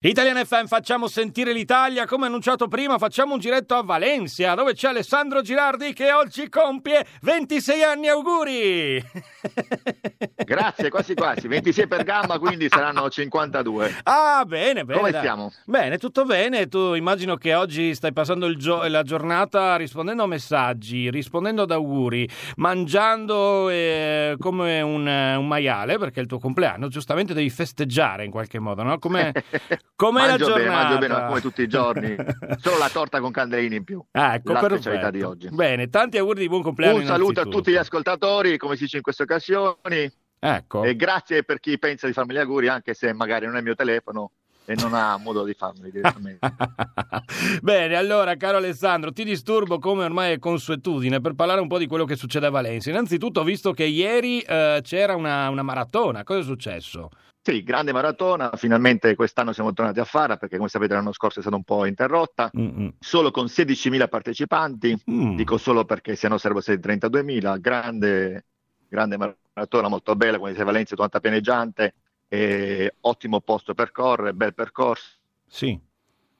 Italian FM, facciamo sentire l'Italia. Come annunciato prima, facciamo un giretto a Valencia, dove c'è Alessandro Girardi che oggi compie 26 anni. Auguri! Grazie, quasi quasi. 26 per gamma, quindi saranno 52. Ah, bene, bene. Come dai. stiamo? Bene, tutto bene. Tu immagino che oggi stai passando gio- la giornata rispondendo a messaggi, rispondendo ad auguri, mangiando eh, come un, un, maiale, perché è il tuo compleanno. Giustamente devi festeggiare in qualche modo, no? Come... Mangio la bene, giornata? mangio bene come tutti i giorni. Solo la torta con candelini in più. Ah, ecco, la perfetto. specialità di oggi. Bene, tanti auguri di buon compleanno. Un saluto a tutti gli ascoltatori, come si dice in queste occasioni. Ecco. E grazie per chi pensa di farmi gli auguri, anche se magari non è il mio telefono e non ha modo di farmeli direttamente. Bene, allora, caro Alessandro, ti disturbo come ormai è consuetudine per parlare un po' di quello che succede a Valencia. Innanzitutto, ho visto che ieri eh, c'era una, una maratona, cosa è successo? Sì, grande maratona, finalmente quest'anno siamo tornati a farla perché come sapete l'anno scorso è stata un po' interrotta, Mm-mm. solo con 16.000 partecipanti, Mm. dico solo perché se no sarebbero stati 32.000, grande, grande maratona, molto bella, come dice Valencia, tutta pianeggiante, e ottimo posto per correre, bel percorso, Sì.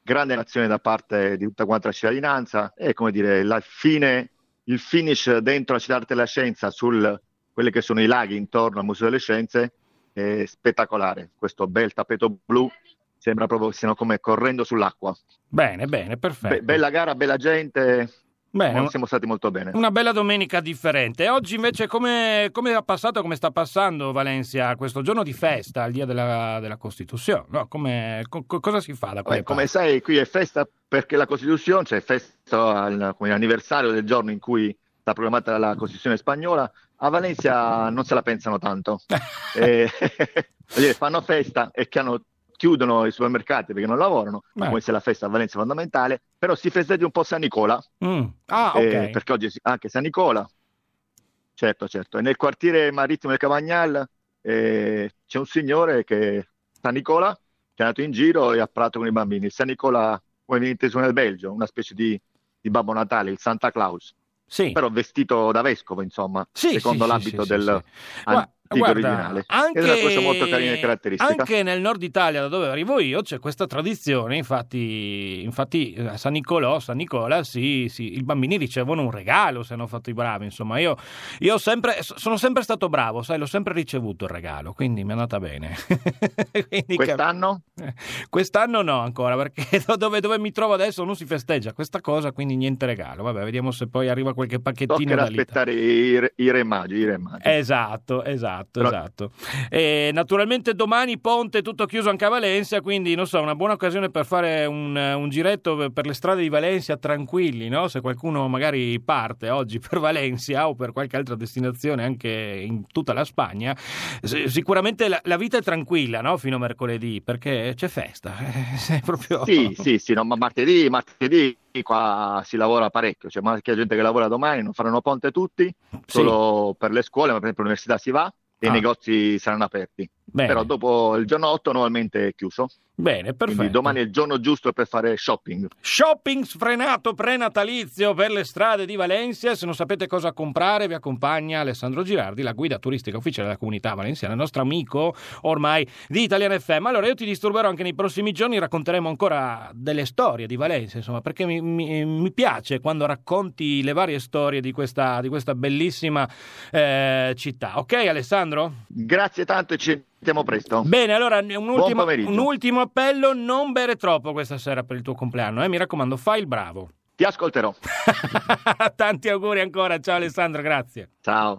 grande azione da parte di tutta quanta la cittadinanza e come dire, la fine, il finish dentro la città d'arte della scienza sul quelli che sono i laghi intorno al Museo delle Scienze è spettacolare. Questo bel tappeto blu sembra proprio che stiano come correndo sull'acqua. Bene, bene, perfetto. Be- bella gara, bella gente, Bene, siamo stati molto bene. una bella domenica differente. Oggi invece come, come ha passato, come sta passando Valencia questo giorno di festa, il dia della, della Costituzione? No, come- co- co- cosa si fa da quelle come sai, qui è festa perché la Costituzione, cioè festa al, come anniversario del giorno in cui sta programmata la Costituzione spagnola, a Valencia non se la pensano tanto. Eh, fanno festa e chiano- chiudono i supermercati perché non lavorano, Beh. come se la festa a Valencia è fondamentale, però si festeggia un po' San Nicola, Mm. Ah, eh, perché oggi anche San Nicola, certo, certo, e nel quartiere marittimo del Cavagnal eh, c'è un signore che San Nicola che è andato in giro e ha parlato con i bambini. Il San Nicola, come viene inteso nel Belgio, una specie di, di Babbo Natale, il Santa Claus, Sì. però vestito da vescovo, insomma, Sì, secondo sì, l'abito del sì. Guarda, originale. Anche, Ed è una cosa molto carina e caratteristica. anche nel nord Italia, da dove arrivo io, c'è questa tradizione. Infatti, infatti a San Nicolò, San Nicola, sì, sì, i bambini ricevono un regalo se hanno fatto i bravi. Insomma, io, io sempre, sono sempre stato bravo, sai, l'ho sempre ricevuto il regalo, quindi mi è andata bene. Quindi, Quest'anno? Quest'anno no ancora, perché dove, dove mi trovo adesso non si festeggia questa cosa, quindi niente regalo. Vabbè, vediamo se poi arriva qualche pacchettino da lì. aspettare i, re- i re magi, i re magi. Esatto, esatto, Però- esatto. E naturalmente domani ponte tutto chiuso anche a Valencia, quindi non so, una buona occasione per fare un, un giretto per le strade di Valencia tranquilli, no? Se qualcuno magari parte oggi per Valencia o per qualche altra destinazione anche in tutta la Spagna, sicuramente la, la vita è tranquilla, no? Fino a mercoledì, perché c'è festa. È proprio... Sì, sì, sì, no, ma martedì, martedì qua si lavora parecchio, c'è anche gente che lavora domani, non faranno ponte tutti, Sì, solo per le scuole, ma per esempio all'università si va e Ah. i negozi saranno aperti. Bene, Però dopo il giorno 8 nuovamente è chiuso, bene, perfetto. quindi domani è il giorno giusto per fare shopping. Shopping sfrenato prenatalizio per le strade di Valencia. Se non sapete cosa comprare, vi accompagna Alessandro Girardi, la guida turistica ufficiale della comunità valenziana, il nostro amico ormai di Italian FM. Allora, io ti disturberò anche nei prossimi giorni, racconteremo ancora delle storie di Valencia, insomma, perché mi, mi- mi piace quando racconti le varie storie di questa, di questa bellissima eh, città. Ok, Alessandro? Grazie tanto e ci sentiamo presto. Bene, allora un ultimo, un ultimo appello: non bere troppo questa sera per il tuo compleanno, eh? mi raccomando, fai il bravo. Ti ascolterò. Tanti auguri ancora, ciao Alessandro, grazie. Ciao.